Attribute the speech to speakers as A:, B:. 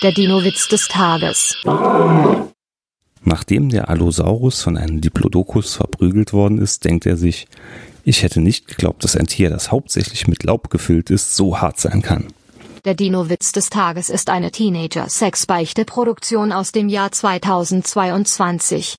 A: Der Dino-Witz des Tages.
B: Nachdem der Allosaurus von einem Diplodocus verprügelt worden ist, denkt er sich, ich hätte nicht geglaubt, dass ein Tier, das hauptsächlich mit Laub gefüllt ist, so hart sein kann.
A: Der Dino-Witz des Tages ist eine Teenager-Sex-Beichte-Produktion aus dem Jahr 2022.